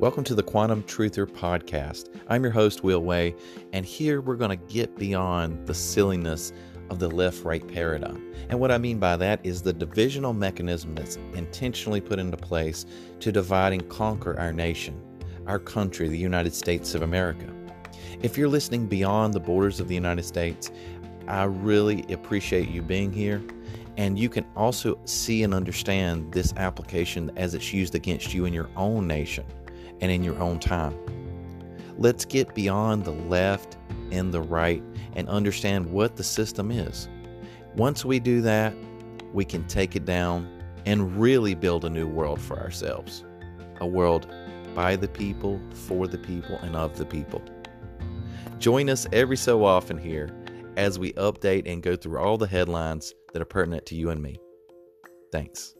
Welcome to the Quantum Truther podcast. I'm your host, Will Way, and here we're going to get beyond the silliness of the left right paradigm. And what I mean by that is the divisional mechanism that's intentionally put into place to divide and conquer our nation, our country, the United States of America. If you're listening beyond the borders of the United States, I really appreciate you being here. And you can also see and understand this application as it's used against you in your own nation and in your own time. Let's get beyond the left and the right and understand what the system is. Once we do that, we can take it down and really build a new world for ourselves. A world by the people, for the people, and of the people. Join us every so often here as we update and go through all the headlines that are pertinent to you and me. Thanks.